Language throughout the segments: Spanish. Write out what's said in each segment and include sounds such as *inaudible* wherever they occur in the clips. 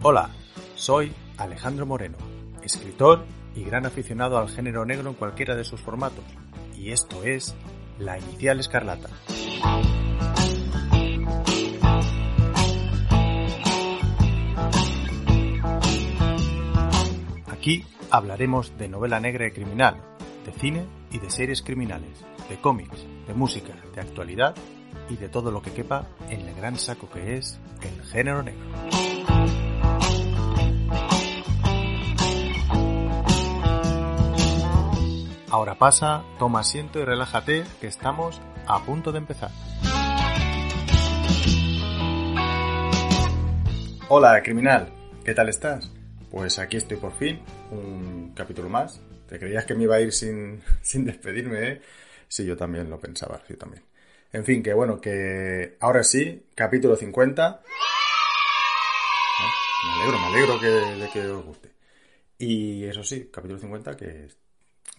Hola, soy Alejandro Moreno, escritor y gran aficionado al género negro en cualquiera de sus formatos, y esto es La Inicial Escarlata. Aquí hablaremos de novela negra y criminal, de cine y de series criminales, de cómics, de música, de actualidad y de todo lo que quepa en el gran saco que es el género negro. Ahora pasa, toma asiento y relájate, que estamos a punto de empezar. Hola, criminal, ¿qué tal estás? Pues aquí estoy por fin, un capítulo más. Te creías que me iba a ir sin, *laughs* sin despedirme, ¿eh? Sí, yo también lo pensaba, yo también. En fin, que bueno, que ahora sí, capítulo 50. Me alegro, me alegro que, de que os guste. Y eso sí, capítulo 50 que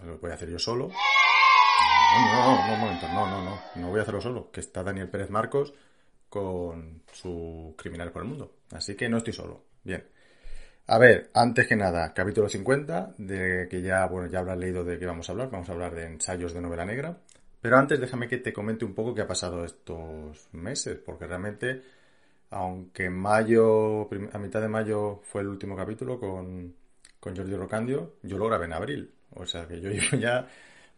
lo voy a hacer yo solo. No, no, no, un momento, no, no, no, no voy a hacerlo solo, que está Daniel Pérez Marcos con su Criminal por el Mundo. Así que no estoy solo. Bien. A ver, antes que nada, capítulo 50, de que ya, bueno, ya habrás leído de qué vamos a hablar. Vamos a hablar de ensayos de novela negra. Pero antes déjame que te comente un poco qué ha pasado estos meses, porque realmente, aunque mayo, a mitad de mayo fue el último capítulo con, con Jordi Rocandio, yo lo grabé en abril. O sea que yo *laughs* llevo ya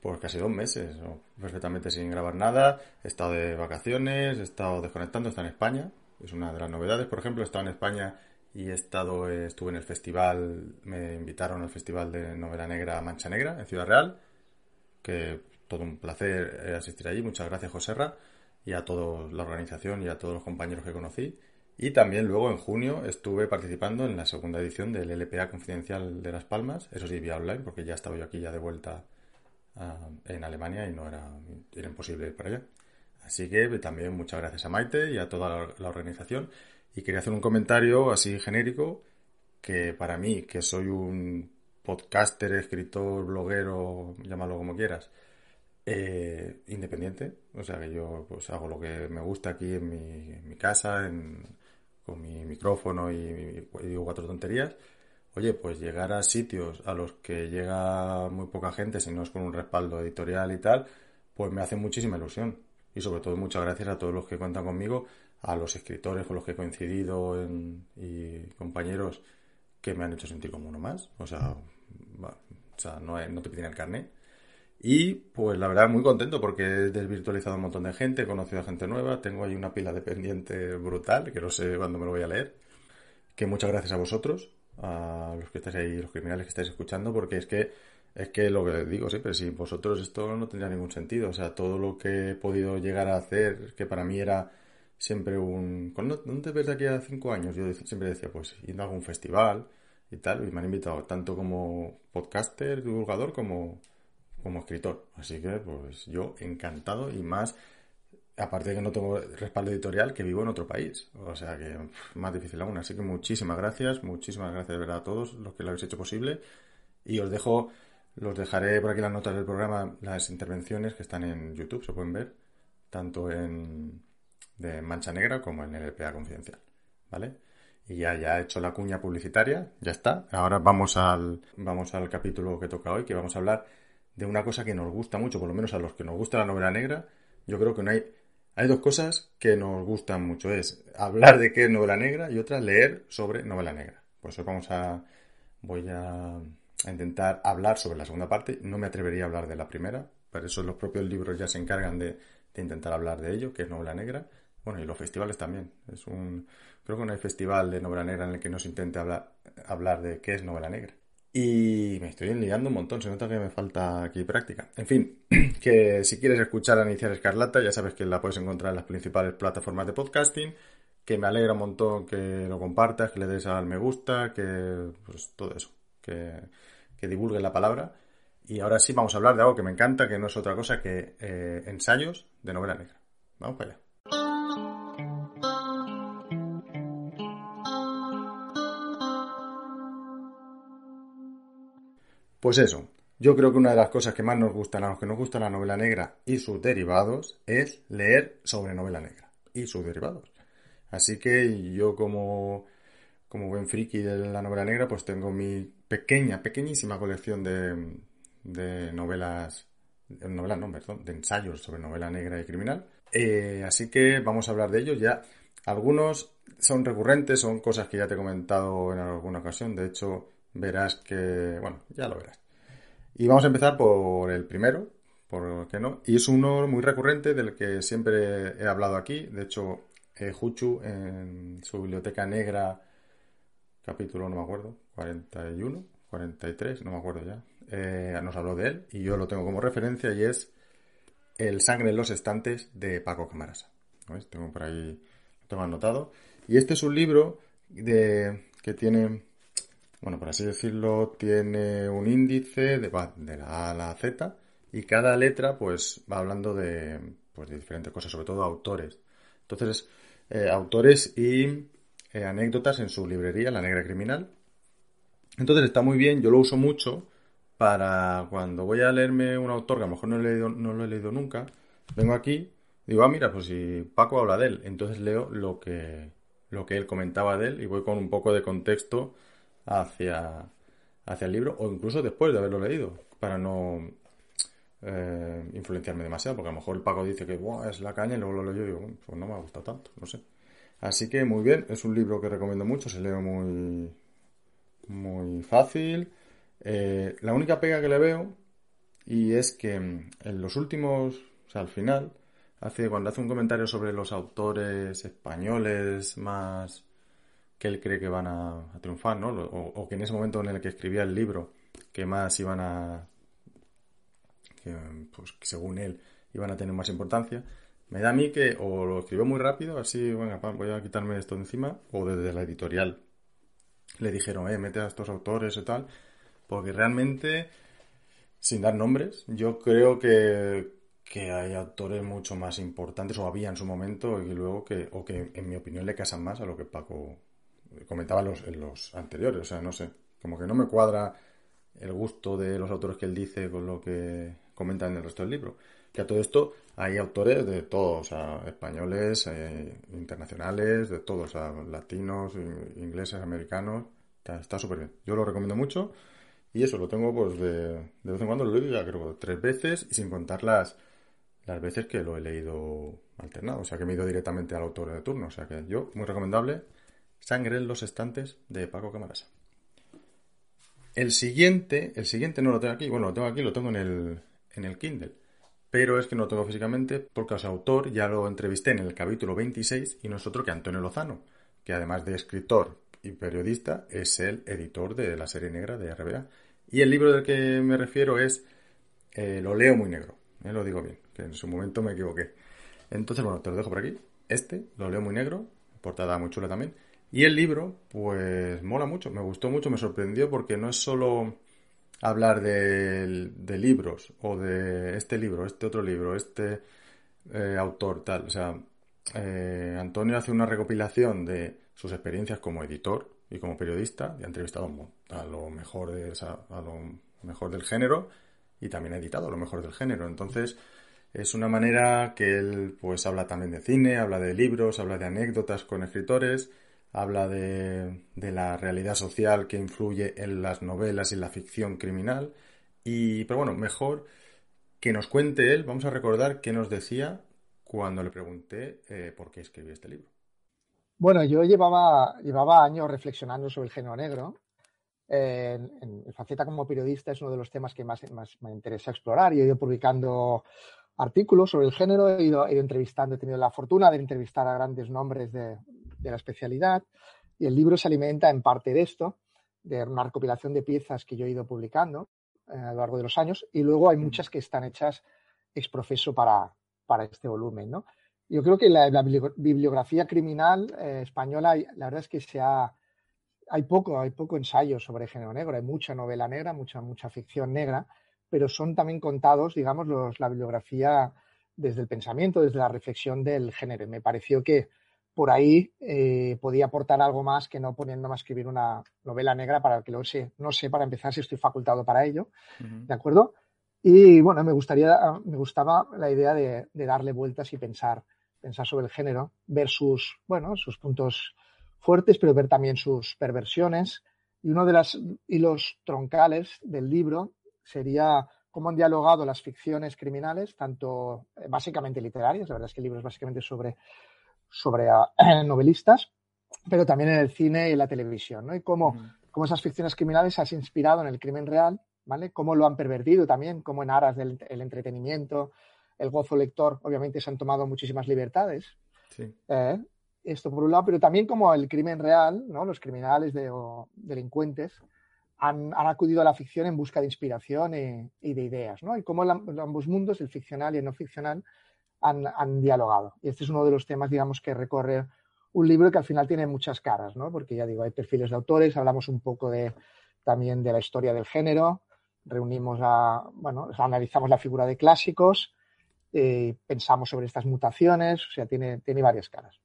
por casi dos meses, perfectamente sin grabar nada. He estado de vacaciones, he estado desconectando, he estado en España. Es una de las novedades, por ejemplo, he estado en España y he estado, estuve en el festival, me invitaron al festival de novela negra Mancha Negra en Ciudad Real, que todo un placer eh, asistir allí. Muchas gracias, Joserra, y a toda la organización y a todos los compañeros que conocí. Y también luego en junio estuve participando en la segunda edición del LPA Confidencial de Las Palmas, eso sí, vía online, porque ya estaba yo aquí ya de vuelta ah, en Alemania y no era, imposible ir para allá. Así que también muchas gracias a Maite y a toda la organización. Y quería hacer un comentario así genérico que para mí, que soy un podcaster, escritor, bloguero, llámalo como quieras, eh, independiente, o sea que yo pues hago lo que me gusta aquí en mi, casa, con mi micrófono y, digo cuatro tonterías. Oye, pues llegar a sitios a los que llega muy poca gente, si no es con un respaldo editorial y tal, pues me hace muchísima ilusión. Y sobre todo muchas gracias a todos los que cuentan conmigo, a los escritores con los que he coincidido y compañeros que me han hecho sentir como uno más. O sea, o sea no, no te piden el carnet y pues la verdad muy contento porque he desvirtualizado un montón de gente, he conocido a gente nueva, tengo ahí una pila de pendiente brutal, que no sé cuándo me lo voy a leer. Que muchas gracias a vosotros, a los que estáis ahí, los criminales que estáis escuchando, porque es que es que lo que digo siempre, sin vosotros esto no tendría ningún sentido. O sea, todo lo que he podido llegar a hacer, que para mí era siempre un... ¿Cuándo te ves de aquí a cinco años? Yo siempre decía, pues, yendo a algún festival y tal, y me han invitado tanto como podcaster, divulgador, como como escritor. Así que, pues yo encantado y más, aparte de que no tengo respaldo editorial, que vivo en otro país. O sea que más difícil aún. Así que muchísimas gracias, muchísimas gracias de verdad a todos los que lo habéis hecho posible. Y os dejo, los dejaré por aquí las notas del programa, las intervenciones que están en YouTube, se pueden ver, tanto en de Mancha Negra como en el LPA Confidencial. ¿Vale? Y ya, ya he hecho la cuña publicitaria, ya está. Ahora vamos al, vamos al capítulo que toca hoy, que vamos a hablar de una cosa que nos gusta mucho, por lo menos a los que nos gusta la novela negra, yo creo que no hay... Hay dos cosas que nos gustan mucho, es hablar de qué es novela negra y otra leer sobre novela negra. Por eso vamos a... voy a, intentar hablar sobre la segunda parte. No me atrevería a hablar de la primera, por eso los propios libros ya se encargan de, de intentar hablar de ello, que es novela negra. Bueno, y los festivales también. Es un, creo que no hay festival de novela negra en el que no se intente hablar, hablar de qué es novela negra. Y me estoy enliando un montón, se nota que me falta aquí práctica. En fin, *clears throat* que si quieres escuchar a Iniciar Escarlata, ya sabes que la puedes encontrar en las principales plataformas de podcasting, que me alegra un montón que lo compartas, que le des al me gusta, que pues todo eso, que, que divulgues la palabra. Y ahora sí vamos a hablar de algo que me encanta, que no es otra cosa que eh, ensayos de novela negra. Vamos para allá. Pues eso, yo creo que una de las cosas que más nos gustan a los que nos gusta la novela negra y sus derivados es leer sobre novela negra y sus derivados. Así que yo como, como buen friki de la novela negra, pues tengo mi pequeña, pequeñísima colección de, de novelas, novelas no, perdón, de ensayos sobre novela negra y criminal. Eh, así que vamos a hablar de ellos ya. Algunos son recurrentes, son cosas que ya te he comentado en alguna ocasión. De hecho, verás que, bueno, ya lo verás. Y vamos a empezar por el primero, por qué no. Y es uno muy recurrente del que siempre he hablado aquí. De hecho, Juchu en su biblioteca negra, capítulo, no me acuerdo, 41, 43, no me acuerdo ya, eh, nos habló de él y yo lo tengo como referencia y es El sangre en los estantes de Paco Camarasa. Tengo por ahí, lo tengo anotado. Y este es un libro de, que tiene bueno, por así decirlo, tiene un índice de, la A a la Z y cada letra pues va hablando de, pues, de diferentes cosas, sobre todo autores. Entonces, eh, autores y eh, anécdotas en su librería, La Negra Criminal. Entonces está muy bien, yo lo uso mucho para cuando voy a leerme un autor que a lo mejor no, he leído, no lo he leído nunca, vengo aquí, digo, ah, mira, pues si Paco habla de él, entonces leo lo que, lo que él comentaba de él y voy con un poco de contexto hacia, hacia el libro o incluso después de haberlo leído, para no eh, influenciarme demasiado, porque a lo mejor el Paco dice que es la caña y luego lo leo y digo, pues no me ha gustado tanto, no sé. Así que muy bien, es un libro que recomiendo mucho, se lee muy, muy fácil. Eh, la única pega que le veo, y es que en los últimos, o sea, al final, hace, cuando hace un comentario sobre los autores españoles más que él cree que van a, triunfar, ¿no? O, que en ese momento en el que escribía el libro, que más iban a, que, pues, según él iban a tener más importancia, me da a mí que o lo escribió muy rápido, así, venga, voy a quitarme esto encima, o desde la editorial le dijeron, eh, mete a estos autores y tal, porque realmente, sin dar nombres, yo creo que, que hay autores mucho más importantes, o había en su momento, y luego que, o que en mi opinión le casan más a lo que Paco comentaba los, en los anteriores, o sea, no sé, como que no me cuadra el gusto de los autores que él dice con lo que comentan en el resto del libro. Que a todo esto hay autores de todos, o sea, españoles, eh, internacionales, de todos, o sea, latinos, ingleses, americanos, está súper bien. Yo lo recomiendo mucho y eso lo tengo pues de, de vez en cuando, lo leo ya creo tres veces y sin contar las, las veces que lo he leído alternado, o sea, que me he ido directamente al autor de turno, o sea que yo, muy recomendable Sangre en los estantes de Paco Camarasa. El siguiente, el siguiente no lo tengo aquí, bueno, lo tengo aquí, lo tengo en el, en el Kindle, pero es que no lo tengo físicamente porque su autor ya lo entrevisté en el capítulo 26 y no es otro que Antonio Lozano, que además de escritor y periodista es el editor de la serie negra de RBA. Y el libro del que me refiero es eh, Lo leo muy negro, eh, lo digo bien, que en su momento me equivoqué. Entonces, bueno, te lo dejo por aquí. Este, Lo leo muy negro, portada muy chula también. Y el libro, pues mola mucho, me gustó mucho, me sorprendió porque no es solo hablar de, libros o de este libro, este otro libro, este eh, autor, tal. O sea, eh, Antonio hace una recopilación de sus experiencias como editor y como periodista y ha entrevistado a lo mejor, de, a lo mejor del género y también ha editado lo mejor del género. Entonces, es una manera que él pues habla también de cine, habla de libros, habla de anécdotas con escritores habla de, la realidad social que influye en las novelas y la ficción criminal. Y, pero bueno, mejor que nos cuente él, vamos a recordar qué nos decía cuando le pregunté eh, por qué escribí este libro. Bueno, yo llevaba, llevaba años reflexionando sobre el género negro. en, faceta como periodista es uno de los temas que más, más me interesa explorar y he ido publicando artículos sobre el género, he ido, he ido, entrevistando, he tenido la fortuna de entrevistar a grandes nombres de, de la especialidad y el libro se alimenta en parte de esto. de una recopilación de piezas que yo he ido publicando eh, a lo largo de los años y luego hay muchas que están hechas ex profeso para, para este volumen. ¿no? Yo creo que la, bibliografía criminal eh, española, la verdad es que se ha, hay poco, hay poco ensayo sobre género negro, hay mucha novela negra, mucha, mucha ficción negra, pero son también contados, digamos, los, la bibliografía desde el pensamiento, desde la reflexión del género. me pareció que por ahí eh, podía aportar algo más que no poniéndome a escribir una novela negra para el que lo sé. No sé para empezar si estoy facultado para ello, ¿de acuerdo? Y bueno, me gustaría, me gustaba la idea de, darle vueltas y pensar, pensar sobre el género, ver sus, bueno, sus puntos fuertes, pero ver también sus perversiones. Y uno de los hilos troncales del libro sería cómo han dialogado las ficciones criminales, tanto eh, básicamente literarias, la verdad es que el libro es básicamente sobre sobre *clears throat* novelistas, pero también en el cine y la televisión, ¿no? Y cómo, esas ficciones criminales se han inspirado en el crimen real, ¿vale? Cómo lo han pervertido también, cómo en aras del entretenimiento, el gozo lector, obviamente se han tomado muchísimas libertades. ¿eh? esto por un lado, pero también como el crimen real, ¿no? Los criminales de, o delincuentes han, acudido a la ficción en busca de inspiración y, de ideas, ¿no? Y cómo ambos mundos, el ficcional y el no ficcional, han, dialogado. Y este es uno de los temas, digamos, que recorre un libro que al final tiene muchas caras, ¿no? Porque ya digo, hay perfiles de autores, hablamos un poco de, también de la historia del género, reunimos a, bueno, analizamos la figura de clásicos, eh, pensamos sobre estas mutaciones, o sea, tiene, tiene varias caras.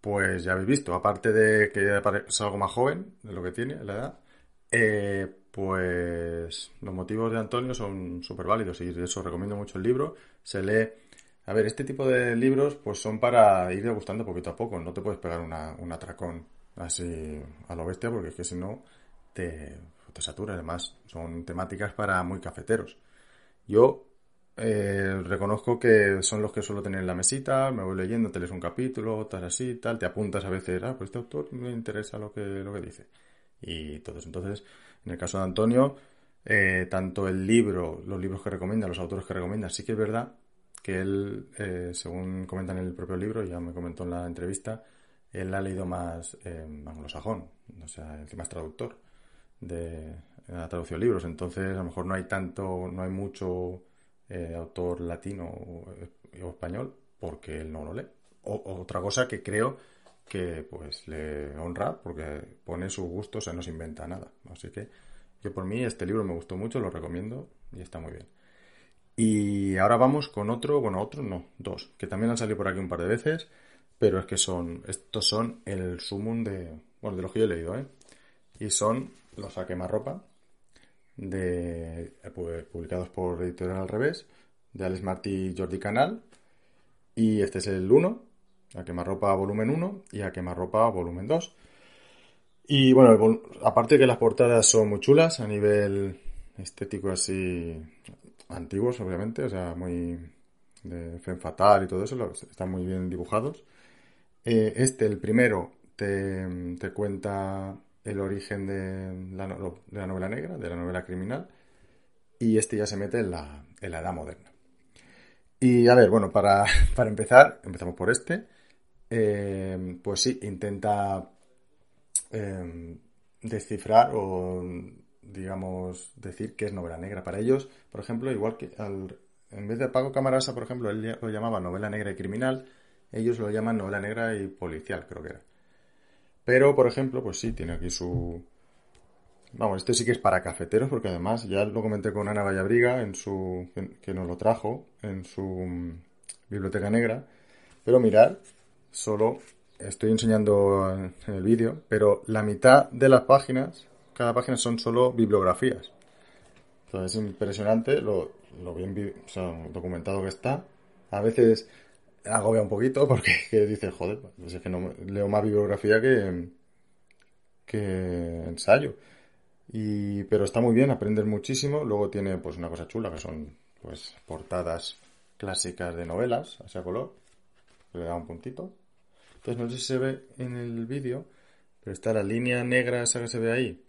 Pues ya habéis visto, aparte de que es algo más joven de lo que tiene, la edad, eh, pues los motivos de Antonio son súper válidos y de eso recomiendo mucho el libro. Se lee a ver, este tipo de libros pues son para ir degustando poquito a poco. No te puedes pegar una, un atracón así a lo bestia porque es que si no te, te satura. Además, son temáticas para muy cafeteros. Yo eh, reconozco que son los que suelo tener en la mesita, me voy leyendo, te lees un capítulo, tal así, tal, te apuntas a veces, ah, pues este autor me interesa lo que, lo que dice. Y todo eso. Entonces, en el caso de Antonio, eh, tanto el libro, los libros que recomienda, los autores que recomienda, sí que es verdad que él, eh, según comenta en el propio libro, ya me comentó en la entrevista, él ha leído más eh, anglosajón, o sea, encima es traductor, de, ha traducido libros, entonces a lo mejor no hay tanto, no hay mucho eh, autor latino o, español porque él no lo lee. O, otra cosa que creo que pues le honra porque pone su gusto, o sea, no se inventa nada. Así que yo por mí este libro me gustó mucho, lo recomiendo y está muy bien. Y ahora vamos con otro, bueno, otro no, dos, que también han salido por aquí un par de veces, pero es que son, estos son el sumum de, bueno, de los que yo he leído, ¿eh? Y son los a quemarropa, de, pues, publicados por Editorial Al Revés, de Alex Martí y Jordi Canal. Y este es el 1, a quemarropa volumen 1 y a quemarropa volumen 2. Y bueno, aparte que las portadas son muy chulas a nivel estético así antiguos, obviamente, o sea, muy de Femme Fatal y todo eso, están muy bien dibujados. Eh, este, el primero, te, cuenta el origen de la, de la, novela negra, de la novela criminal, y este ya se mete en la, en la edad moderna. Y a ver, bueno, para, *laughs* para empezar, empezamos por este. Eh, pues sí, intenta eh, descifrar o digamos, decir que es novela negra. Para ellos, por ejemplo, igual que al, en vez de Paco Camarasa, por ejemplo, él lo llamaba novela negra y criminal, ellos lo llaman novela negra y policial, creo que era. Pero, por ejemplo, pues sí, tiene aquí su... Vamos, este sí que es para cafeteros, porque además ya lo comenté con Ana Vallabriga, en su, que nos lo trajo en su mm, biblioteca negra. Pero mirad, solo estoy enseñando en el vídeo, pero la mitad de las páginas cada página son solo bibliografías. Entonces es impresionante lo, bien documentado que está. A veces agobia un poquito porque *laughs* dice, joder, pues es que no leo más bibliografía que, que ensayo. Y, pero está muy bien, aprendes muchísimo. Luego tiene pues una cosa chula que son pues portadas clásicas de novelas, así a color. Le da un puntito. Entonces no sé si se ve en el vídeo, pero está la línea negra esa que se ve ahí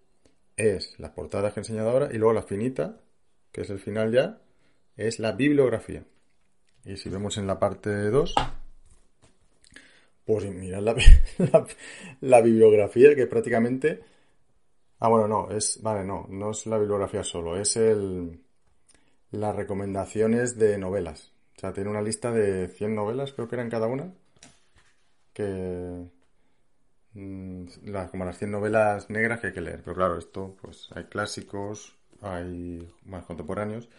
es las portadas que he enseñado ahora y luego la finita, que es el final ya, es la bibliografía. Y si vemos en la parte 2, pues mirad *laughs* la, la, bibliografía que prácticamente Ah, bueno, no, es, vale, no, no es la bibliografía solo, es el, las recomendaciones de novelas. O sea, tiene una lista de 100 novelas, creo que eran cada una, que, mm, como las 100 novelas negras que hay que leer. Pero claro, esto, pues hay clásicos, hay más contemporáneos.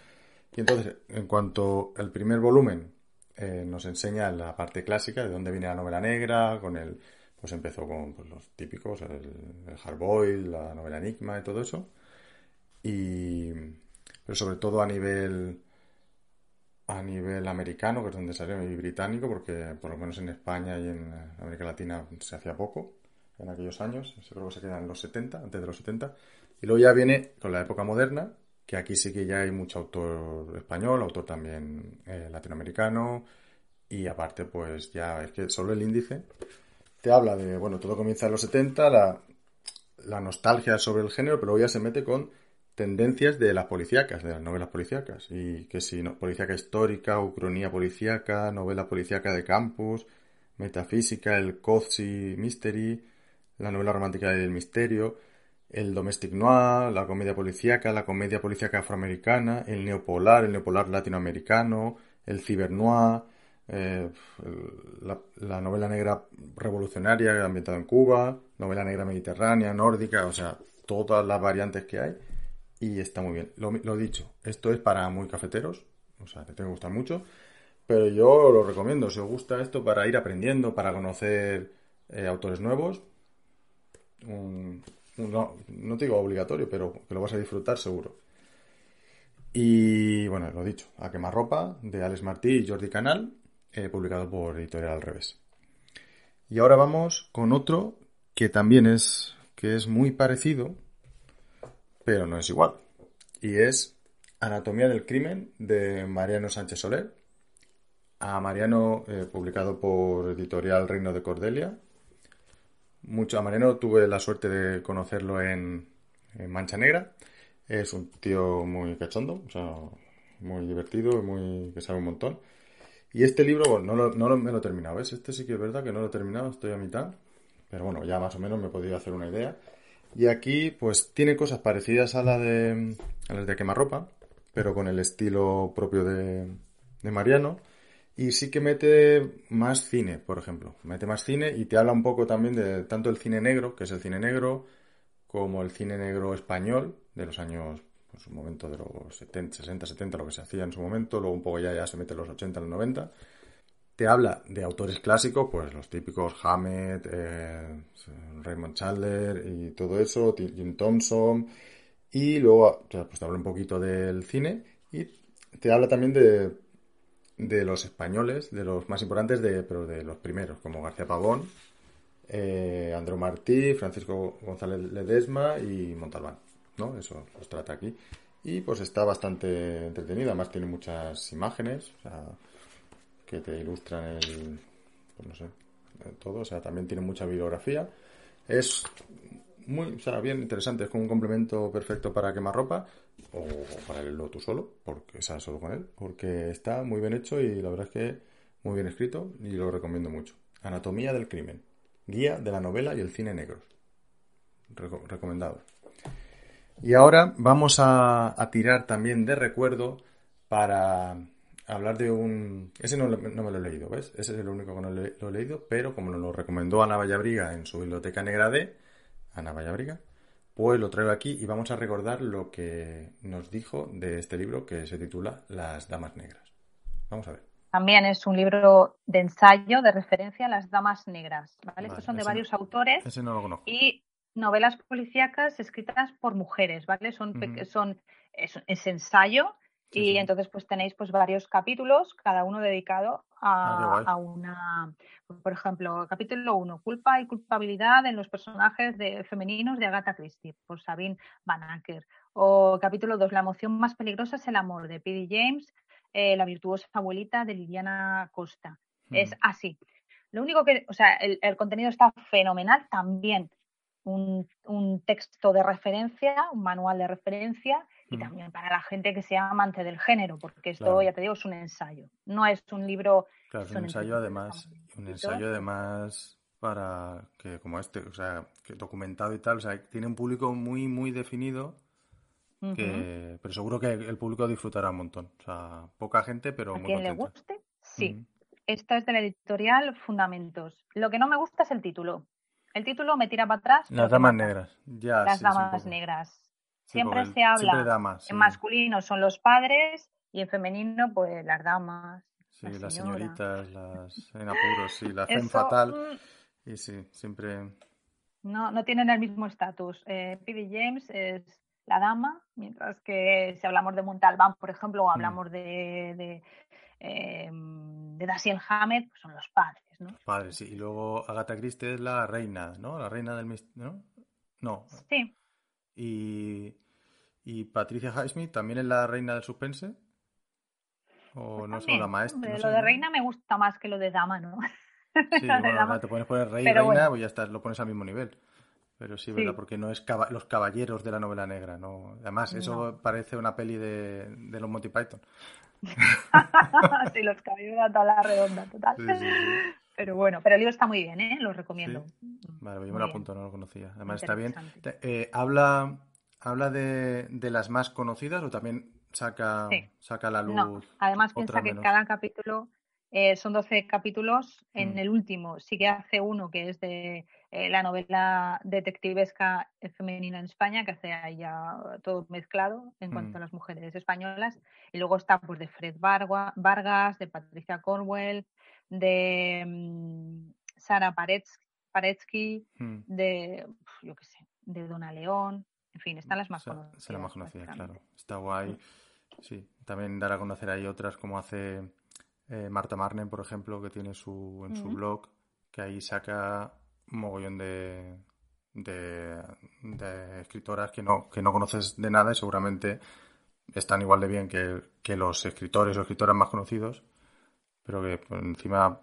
Y entonces, en cuanto al primer volumen eh, nos enseña la parte clásica, de dónde viene la novela negra, con el, pues empezó con pues, los típicos, el, el hardboil, la novela enigma y todo eso. Y, pero sobre todo a nivel a nivel americano, que es donde salió, y británico, porque por lo menos en España y en América Latina se hacía poco en aquellos años, creo que se quedan los 70, antes de los 70, y luego ya viene con la época moderna, que aquí sí que ya hay mucho autor español, autor también eh, latinoamericano, y aparte pues ya es que solo el índice te habla de, bueno, todo comienza en los 70, la, la nostalgia sobre el género, pero luego ya se mete con tendencias de las policíacas, de las novelas policíacas. Y que si no, policíaca histórica, ucronía policíaca, novela policíaca de campus, metafísica, el cozy mystery, la novela romántica del misterio, el domestic noir, la comedia policíaca, la comedia policíaca afroamericana, el neopolar, el neopolar latinoamericano, el ciber noir, eh, la, la, novela negra revolucionaria ambientada en Cuba, novela negra mediterránea, nórdica, o sea, todas las variantes que hay y está muy bien. Lo, dicho, esto es para muy cafeteros, o sea, te que gustar mucho, pero yo lo recomiendo. Si os gusta esto para ir aprendiendo, para conocer eh, autores nuevos, no, no te digo obligatorio, pero que lo vas a disfrutar seguro. Y bueno, lo dicho, A quemarropa de Alex Martí y Jordi Canal, eh, publicado por Editorial Al Revés. Y ahora vamos con otro que también es, que es muy parecido, pero no es igual. Y es Anatomía del Crimen de Mariano Sánchez Soler. A Mariano, eh, publicado por Editorial Reino de Cordelia. Mucho, a Mariano tuve la suerte de conocerlo en, Mancha Negra. Es un tío muy cachondo, o sea, muy divertido, muy que sabe un montón. Y este libro, bueno, no, no me lo he terminado, ¿ves? Este sí que es verdad que no lo he terminado, estoy a mitad. Pero bueno, ya más o menos me he podido hacer una idea. Y aquí, pues, tiene cosas parecidas a la de, a las de quemarropa, pero con el estilo propio de, de Mariano. Y sí que mete más cine, por ejemplo. Mete más cine y te habla un poco también de tanto el cine negro, que es el cine negro, como el cine negro español, de los años, pues un momento de los 70, 60, 70, lo que se hacía en su momento, luego un poco ya, ya se mete los 80, los 90 te habla de autores clásicos, pues los típicos Hammett, eh, Raymond Chandler y todo eso, Jim Thompson, y luego pues te habla un poquito del cine y te habla también de, de los españoles, de los más importantes, de, pero de los primeros, como García Pavón, eh, Andrew Martí, Francisco González Ledesma y Montalbán, ¿no? Eso los trata aquí. Y pues está bastante entretenido, además tiene muchas imágenes, o sea, que te ilustran el, pues no sé, todo, o sea, también tiene mucha bibliografía. Es muy, o sea, bien interesante, es como un complemento perfecto para quemar ropa o para leerlo tú solo, porque sea solo con él, porque está muy bien hecho y la verdad es que muy bien escrito y lo recomiendo mucho. Anatomía del crimen, guía de la novela y el cine negros. recomendado. Y ahora vamos a, a tirar también de recuerdo para hablar de un... Ese no, no, me lo he leído, ¿ves? Ese es el único que no lo he leído, pero como nos lo recomendó Ana Vallabriga en su biblioteca negra de Ana Vallabriga, pues lo traigo aquí y vamos a recordar lo que nos dijo de este libro que se titula Las Damas Negras. Vamos a ver. También es un libro de ensayo de referencia a las Damas Negras, ¿vale? Estos son de varios autores. Ese no lo conozco. Y novelas policíacas escritas por mujeres, ¿vale? Son, son es ensayo y entonces pues tenéis pues varios capítulos, cada uno dedicado a, ah, una, por ejemplo, capítulo 1, culpa y culpabilidad en los personajes de, femeninos de Agatha Christie, por Sabine Van Acker. O capítulo 2, la emoción más peligrosa es el amor, de P.D. James, eh, la virtuosa abuelita de Liliana Costa. Es así. Lo único que, o sea, el, el contenido está fenomenal también. Un, un, texto de referencia, un manual de referencia y también para la gente que sea amante del género, porque esto, ya te digo, es un ensayo. No es un libro. Claro, es un ensayo además, un ensayo además para que, como este, o sea, que documentado y tal, o sea, tiene un público muy, muy definido. Que, pero seguro que el público disfrutará un montón. O sea, poca gente, pero ¿A muy quien le guste? Sí. Esta es de la editorial Fundamentos. Lo que no me gusta es el título. El título me tira para atrás. Las damas negras. Ya, Las damas negras. Siempre se habla. en masculino son los padres y en femenino, pues las damas. Sí, las, señoritas, las en apuros, sí, la hacen fatal. Mm, y sí, siempre. No, no tienen el mismo estatus. Eh, P.D. James es la dama, mientras que si hablamos de Montalbán, por ejemplo, o mm. hablamos de, de, eh, de Dashiell Hammett, pues son los padres, ¿no? Los padres, sí. Y luego Agatha Christie es la reina, ¿no? La reina del ¿no? No. Sí. Y, y Patricia Highsmith también es la reina del suspense. O pues no son la maestra. lo de reina me gusta más que lo de dama, ¿no? *laughs* Sí, bueno, te puedes poner rey y reina, pues ya está, lo pones al mismo nivel. Pero sí, ¿verdad? Porque no es los caballeros de la novela negra, ¿no? Además, eso parece una peli de, de los Monty Python. *laughs* sí, los caballeros de la redonda, total. *laughs* pero bueno, pero el libro está muy bien, ¿eh? Lo recomiendo. Vale, pues yo me lo apunto, no lo conocía. Además, está bien. Eh, ¿Habla, habla de, de, las más conocidas o también saca, saca la luz? Además, piensa que cada capítulo eh, son 12 capítulos. En mm. el último sí que hace uno que es de eh, la novela detectivesca femenina en España, que hace ahí ya todo mezclado en cuanto mm. a las mujeres españolas. Y luego está pues de Fred Vargas, de Patricia Cornwell, de mm, Sara Paretsky, de, yo qué sé, de Dona León. En fin, están las más conocidas. las más conocidas, claro. Está guay. Sí, también dar a conocer ahí otras como hace eh, Marta Marnen, por ejemplo, que tiene su, en su blog, que ahí saca un mogollón de, de, escritoras que no, que no conoces de nada y seguramente están igual de bien que, los escritores o escritoras más conocidos, pero que encima,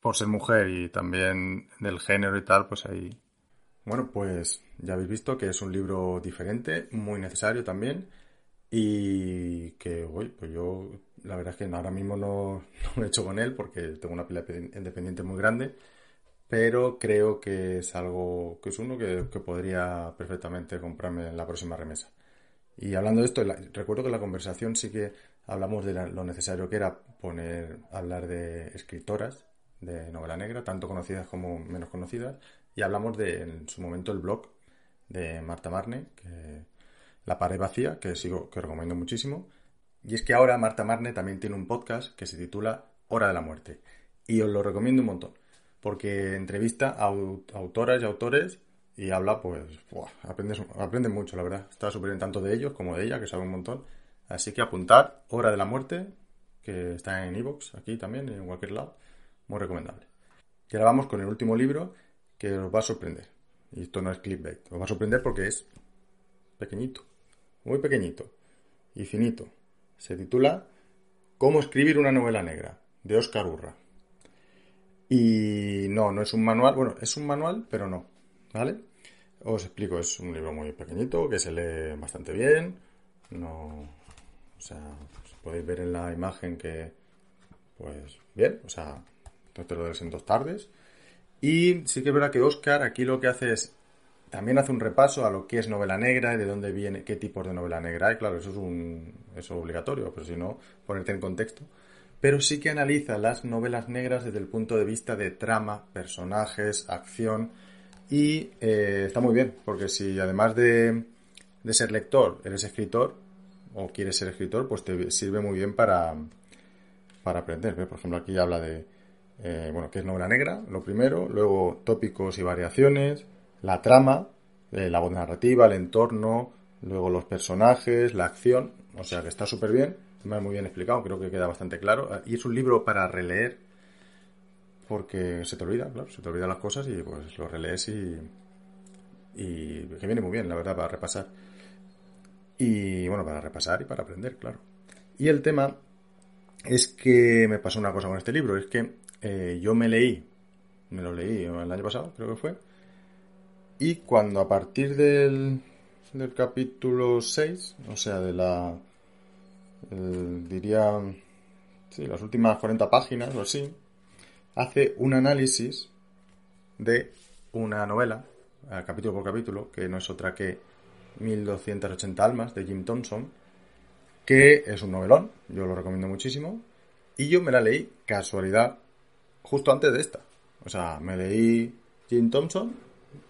por ser mujer y también del género y tal, pues ahí... Bueno, pues ya habéis visto que es un libro diferente, muy necesario también, y que, hoy pues yo la verdad es que ahora mismo no, *laughs* lo he hecho con él porque tengo una pila independiente muy grande, pero creo que es algo que es uno que, podría perfectamente comprarme en la próxima remesa. Y hablando de esto, recuerdo que la conversación sí que hablamos de lo necesario que era poner, hablar de escritoras de novela negra, tanto conocidas como menos conocidas, y hablamos de en su momento el blog de Marta Marne, la pared vacía, que sigo, que recomiendo muchísimo. Y es que ahora Marta Marne también tiene un podcast que se titula Hora de la Muerte. Y os lo recomiendo un montón. Porque entrevista a autoras y autores y habla, pues, aprende mucho, la verdad. Está súper en tanto de ellos como de ella, que sabe un montón. Así que apuntad Hora de la Muerte, que está en Evox, aquí también, en cualquier lado. Muy recomendable. Y ahora vamos con el último libro que os va a sorprender. Y esto no es clickbait. Os va a sorprender porque es pequeñito muy pequeñito y finito. Se titula Cómo escribir una novela negra, de Oscar Urra. Y no, no es un manual, bueno, es un manual, pero no, ¿vale? Os explico, es un libro muy pequeñito que se lee bastante bien. No, o sea, podéis ver en la imagen que, pues, bien, o sea, te lo des en dos tardes. Y sí que es verdad que Oscar aquí lo que hace es también hace un repaso a lo que es novela negra y de dónde viene, qué tipos de novela negra hay. Claro, eso es un eso obligatorio, pero si no, ponerte en contexto. Pero sí que analiza las novelas negras desde el punto de vista de trama, personajes, acción. Y eh, está muy bien, porque si además de, de ser lector eres escritor o quieres ser escritor, pues te sirve muy bien para, para aprender. Por ejemplo, aquí habla de, eh, bueno, qué es novela negra, lo primero, luego tópicos y variaciones, la trama, eh, la voz narrativa, el entorno, luego los personajes, la acción, o sea que está súper bien, muy bien explicado, creo que queda bastante claro. Y es un libro para releer, porque se te olvida, claro, se te olvidan las cosas y pues lo relees y, y que viene muy bien, la verdad, para repasar. Y bueno, para repasar y para aprender, claro. Y el tema es que me pasó una cosa con este libro, es que eh, yo me leí, me lo leí el año pasado, creo que fue, y cuando a partir del, del capítulo 6, o sea, de la. diría. Sí, las últimas 40 páginas o así, hace un análisis de una novela, capítulo por capítulo, que no es otra que 1280 almas de Jim Thompson, que es un novelón, yo lo recomiendo muchísimo, y yo me la leí, casualidad, justo antes de esta. O sea, me leí Jim Thompson,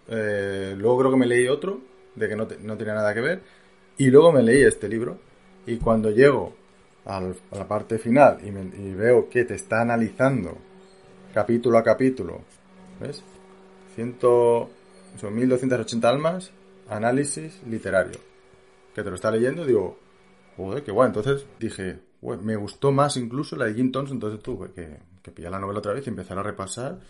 eh, luego creo que me leí otro, de que no, no tenía nada que ver, y luego me leí este libro, y cuando llego a la parte final y, veo que te está analizando capítulo a capítulo, ¿ves? Ciento, son 1280 almas, análisis literario. Que te lo está leyendo digo, joder, qué guay. Entonces dije, me gustó más incluso la de Jim Thompson, entonces tuve que, que pillar la novela otra vez y empezar a repasar.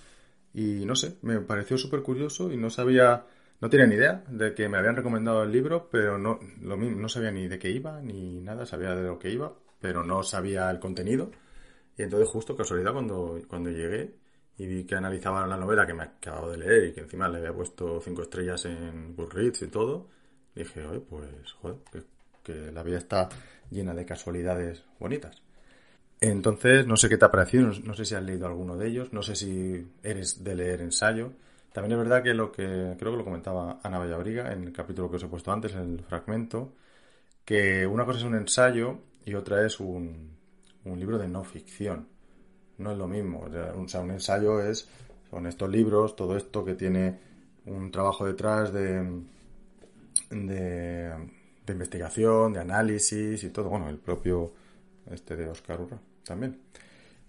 Y no sé, me pareció súper curioso y no sabía, no tenía ni idea de que me habían recomendado el libro, pero no, lo mismo, no sabía ni de qué iba, ni nada, sabía de lo que iba, pero no sabía el contenido. Y entonces justo casualidad cuando, cuando llegué y vi que analizaban la novela que me acabado de leer y que encima le había puesto cinco estrellas en Goodreads y todo, dije, oye, pues joder, que, la vida está llena de casualidades bonitas. Entonces, no sé qué te ha parecido, no, sé si has leído alguno de ellos, no sé si eres de leer ensayo. También es verdad que lo que creo que lo comentaba Ana Vallabriga en el capítulo que os he puesto antes, en el fragmento, que una cosa es un ensayo y otra es un, un libro de no ficción. No es lo mismo. O sea, un ensayo es, son estos libros, todo esto que tiene un trabajo detrás de, de, investigación, de análisis y todo. Bueno, el propio este de Oscar Urra también.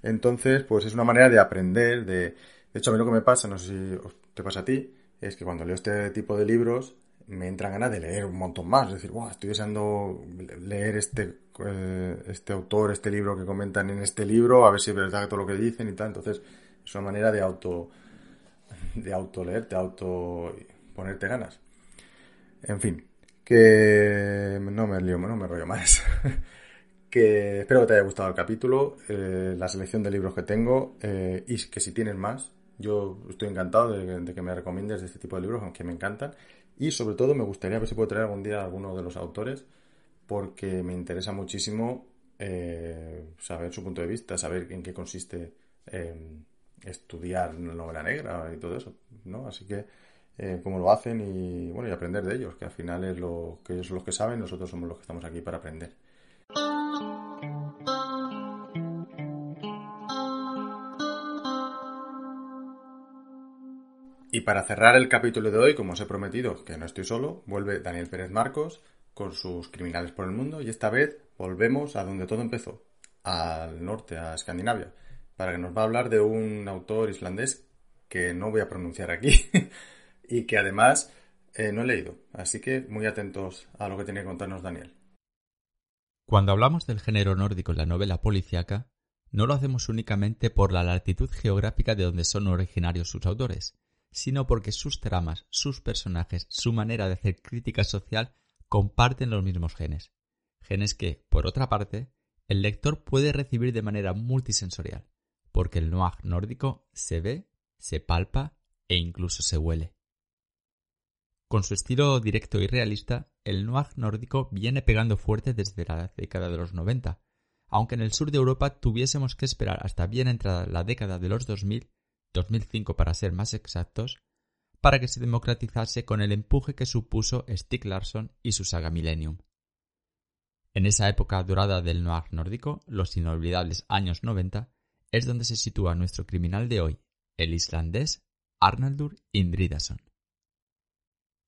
Entonces, pues es una manera de aprender, de... De hecho, a mí lo que me pasa, no sé si te pasa a ti, es que cuando leo este tipo de libros, me entra ganas de leer un montón más. Es decir, wow, estoy deseando leer este, eh, este autor, este libro que comentan en este libro, a ver si es verdad todo lo que dicen y tal. Entonces, es una manera de auto, de auto leerte, auto ponerte ganas. En fin, que no me lío, no me rollo más. *laughs* que espero que te haya gustado el capítulo, eh, la selección de libros que tengo eh, y que si tienes más, yo estoy encantado de, de, que me recomiendes de este tipo de libros, aunque me encantan. Y sobre todo me gustaría ver si puedo traer algún día a alguno de los autores, porque me interesa muchísimo eh, saber su punto de vista, saber en qué consiste eh, estudiar novela negra y todo eso, ¿no? Así que eh, cómo lo hacen y bueno y aprender de ellos, que al final es lo que ellos son los que saben, nosotros somos los que estamos aquí para aprender. Y para cerrar el capítulo de hoy, como os he prometido, que no estoy solo, vuelve Daniel Pérez Marcos con sus Criminales por el Mundo y esta vez volvemos a donde todo empezó, al norte, a Escandinavia, para que nos va a hablar de un autor islandés que no voy a pronunciar aquí *laughs* y que además eh, no he leído. Así que muy atentos a lo que tiene que contarnos Daniel. Cuando hablamos del género nórdico en la novela policíaca, no lo hacemos únicamente por la latitud geográfica de donde son originarios sus autores, sino porque sus tramas, sus personajes, su manera de hacer crítica social comparten los mismos genes. Genes que, por otra parte, el lector puede recibir de manera multisensorial, porque el noir nórdico se ve, se palpa e incluso se huele. Con su estilo directo y realista, el noir nórdico viene pegando fuerte desde la década de los 90, aunque en el sur de Europa tuviésemos que esperar hasta bien entrada la década de los 2000 2005 para ser más exactos, para que se democratizase con el empuje que supuso Stieg Larsson y su saga Millennium. En esa época dorada del noir nórdico, los inolvidables años 90, es donde se sitúa nuestro criminal de hoy, el islandés Arnaldur Indridason.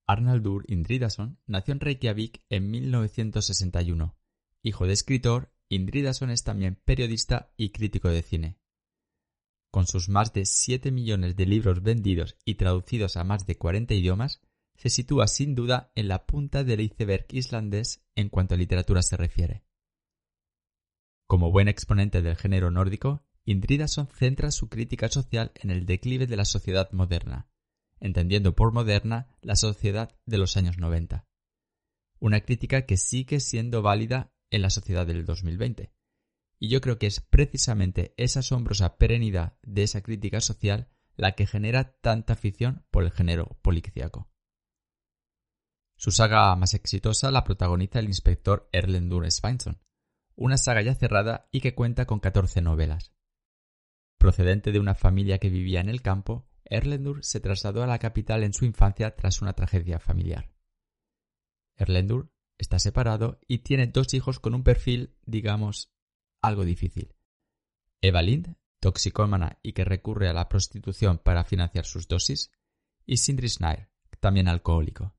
Arnaldur Indridason nació en Reykjavik en 1961. Hijo de escritor, Indridason es también periodista y crítico de cine. Con sus más de 7 millones de libros vendidos y traducidos a más de 40 idiomas, se sitúa sin duda en la punta del iceberg islandés en cuanto a literatura se refiere. Como buen exponente del género nórdico, Indridason centra su crítica social en el declive de la sociedad moderna, entendiendo por moderna la sociedad de los años 90. Una crítica que sigue siendo válida en la sociedad del 2020, y yo creo que es precisamente esa asombrosa perenidad de esa crítica social la que genera tanta afición por el género policíaco. Su saga más exitosa la protagoniza el inspector Erlendur Svensson, una saga ya cerrada y que cuenta con 14 novelas. Procedente de una familia que vivía en el campo, Erlendur se trasladó a la capital en su infancia tras una tragedia familiar. Erlendur está separado y tiene dos hijos con un perfil, digamos, algo difícil. Eva Lind, toxicómana y que recurre a la prostitución para financiar sus dosis, y Sindri Snair, también alcohólico.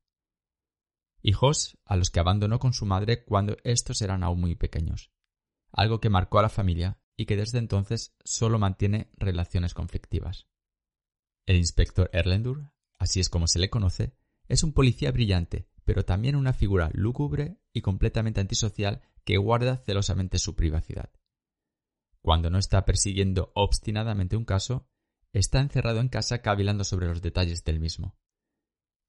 Hijos a los que abandonó con su madre cuando estos eran aún muy pequeños, algo que marcó a la familia y que desde entonces solo mantiene relaciones conflictivas. El inspector Erlendur, así es como se le conoce, es un policía brillante, pero también una figura lúgubre y completamente antisocial que guarda celosamente su privacidad. Cuando no está persiguiendo obstinadamente un caso, está encerrado en casa cavilando sobre los detalles del mismo.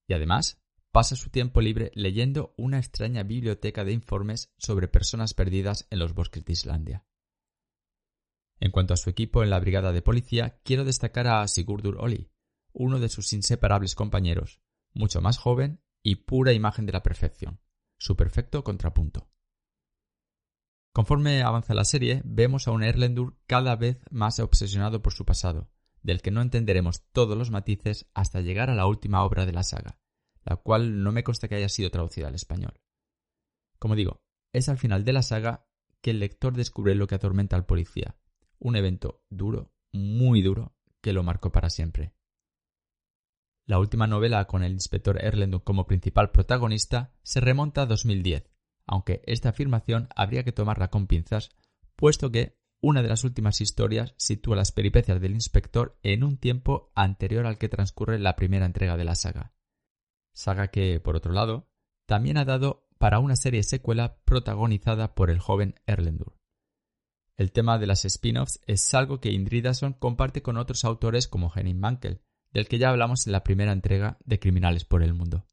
Y además, pasa su tiempo libre leyendo una extraña biblioteca de informes sobre personas perdidas en los bosques de Islandia. En cuanto a su equipo en la brigada de policía, quiero destacar a Sigurdur Oli, uno de sus inseparables compañeros, mucho más joven y pura imagen de la perfección, su perfecto contrapunto. Conforme avanza la serie, vemos a un Erlendur cada vez más obsesionado por su pasado, del que no entenderemos todos los matices hasta llegar a la última obra de la saga, la cual no me consta que haya sido traducida al español. Como digo, es al final de la saga que el lector descubre lo que atormenta al policía, un evento duro, muy duro, que lo marcó para siempre. La última novela con el inspector Erlendur como principal protagonista se remonta a 2010, aunque esta afirmación habría que tomarla con pinzas, puesto que una de las últimas historias sitúa las peripecias del inspector en un tiempo anterior al que transcurre la primera entrega de la saga. Saga que, por otro lado, también ha dado para una serie secuela protagonizada por el joven Erlendur. El tema de las spin-offs es algo que Indridason comparte con otros autores como Henning Mankell, del que ya hablamos en la primera entrega de Criminales por el Mundo.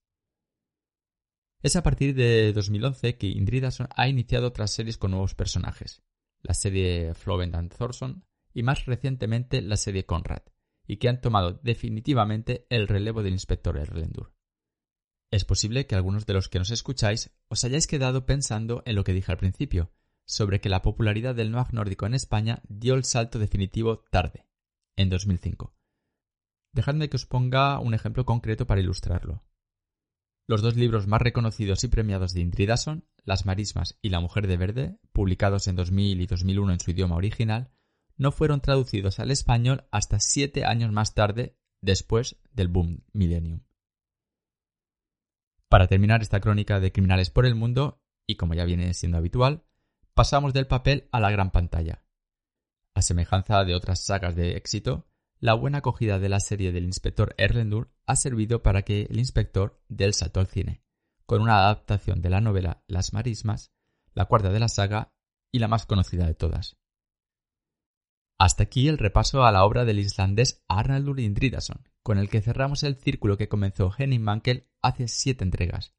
Es a partir de 2011 que Indridason ha iniciado otras series con nuevos personajes, la serie Flowent and Thorson y más recientemente la serie Conrad, y que han tomado definitivamente el relevo del inspector Erlendur. Es posible que algunos de los que nos escucháis os hayáis quedado pensando en lo que dije al principio, sobre que la popularidad del noir nórdico en España dio el salto definitivo tarde, en 2005. Dejadme que os ponga un ejemplo concreto para ilustrarlo. Los dos libros más reconocidos y premiados de Indridason, Las marismas y La mujer de verde, publicados en 2000 y 2001 en su idioma original, no fueron traducidos al español hasta siete años más tarde, después del boom millennium. Para terminar esta crónica de criminales por el mundo, y como ya viene siendo habitual, pasamos del papel a la gran pantalla. A semejanza de otras sagas de éxito, la buena acogida de la serie del inspector Erlendur ha servido para que el inspector dé el salto al cine, con una adaptación de la novela Las marismas, la cuarta de la saga y la más conocida de todas. Hasta aquí el repaso a la obra del islandés Arnaldur Indridason, con el que cerramos el círculo que comenzó Henning Mankell hace siete entregas,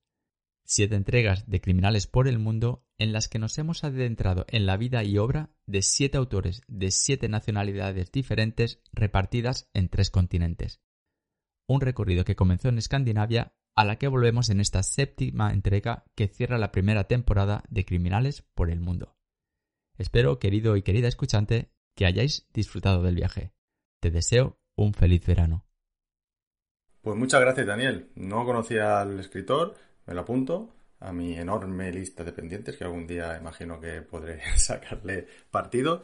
siete entregas de Criminales por el Mundo en las que nos hemos adentrado en la vida y obra de siete autores de siete nacionalidades diferentes repartidas en tres continentes. Un recorrido que comenzó en Escandinavia a la que volvemos en esta séptima entrega que cierra la primera temporada de Criminales por el Mundo. Espero, querido y querida escuchante, que hayáis disfrutado del viaje. Te deseo un feliz verano. Pues muchas gracias, Daniel. No conocía al escritor me lo apunto a mi enorme lista de pendientes que algún día imagino que podré *laughs* sacarle partido.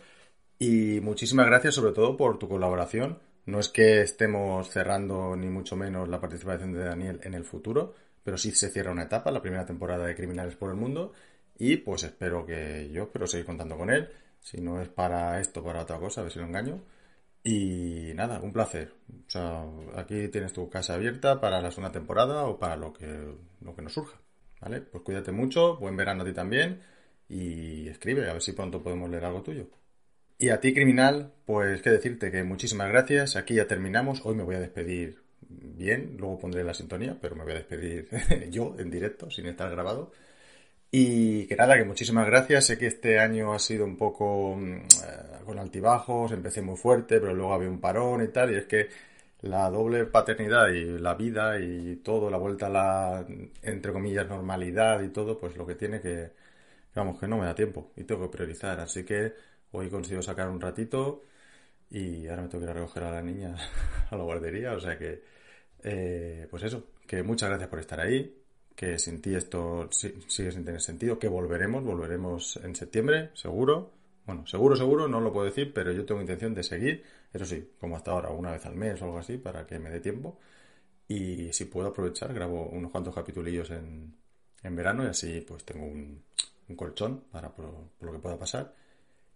Y muchísimas gracias sobre todo por tu colaboración. No es que estemos cerrando ni mucho menos la participación de Daniel en el futuro, pero sí se cierra una etapa, la primera temporada de Criminales por el Mundo. Y pues espero que yo espero seguir contando con él. Si no es para esto, para otra cosa, a ver si lo engaño. Y nada, un placer. O sea, aquí tienes tu casa abierta para la segunda temporada o para lo que, lo que nos surja. ¿Vale? Pues cuídate mucho, buen verano a ti también y escribe, a ver si pronto podemos leer algo tuyo. Y a ti, criminal, pues qué decirte que muchísimas gracias. Aquí ya terminamos. Hoy me voy a despedir bien, luego pondré la sintonía, pero me voy a despedir *laughs* yo en directo, sin estar grabado. Y que nada, que muchísimas gracias. Sé que este año ha sido un poco mm, eh, con altibajos, empecé muy fuerte, pero luego había un parón y tal, y es que la doble paternidad y la vida y todo, la vuelta a la, entre comillas, normalidad y todo, pues lo que tiene que, vamos, que no me da tiempo y tengo que priorizar. Así que hoy consigo sacar un ratito y ahora me tengo que ir a recoger a la niña *laughs* a la guardería, o sea que, eh, pues eso, que muchas gracias por estar ahí, que sin ti esto sigue sin tener sentido, que volveremos, volveremos en septiembre, seguro. Bueno, seguro, seguro, no lo puedo decir, pero yo tengo intención de seguir, eso sí, como hasta ahora, una vez al mes o algo así, para que me dé tiempo. Y si puedo aprovechar, grabo unos cuantos capitulillos en, en verano y así pues tengo un, colchón para por, lo que pueda pasar.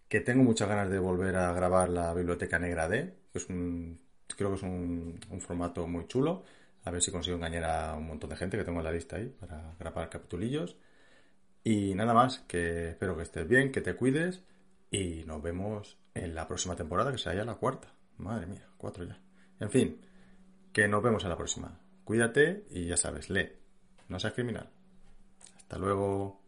Que tengo muchas ganas de volver a grabar la Biblioteca Negra D, que es un, creo que es un, un formato muy chulo a ver si consigo engañar a un montón de gente que tengo en la lista ahí para grabar capitulillos. Y nada más, que espero que estés bien, que te cuides y nos vemos en la próxima temporada, que será ya la cuarta. Madre mía, cuatro ya. En fin, que nos vemos en la próxima. Cuídate y ya sabes, lee, no seas criminal. Hasta luego.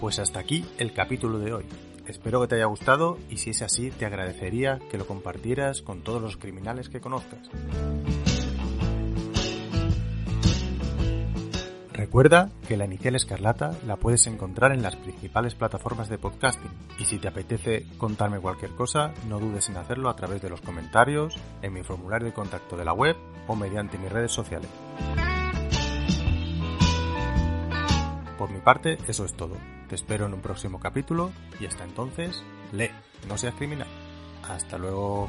Pues hasta aquí el capítulo de hoy. Espero que te haya gustado y si es así te agradecería que lo compartieras con todos los criminales que conozcas. Recuerda que la inicial escarlata la puedes encontrar en las principales plataformas de podcasting y si te apetece contarme cualquier cosa, no dudes en hacerlo a través de los comentarios, en mi formulario de contacto de la web o mediante mis redes sociales. Por mi parte, eso es todo. Te espero en un próximo capítulo y hasta entonces, lee, no seas criminal. Hasta luego.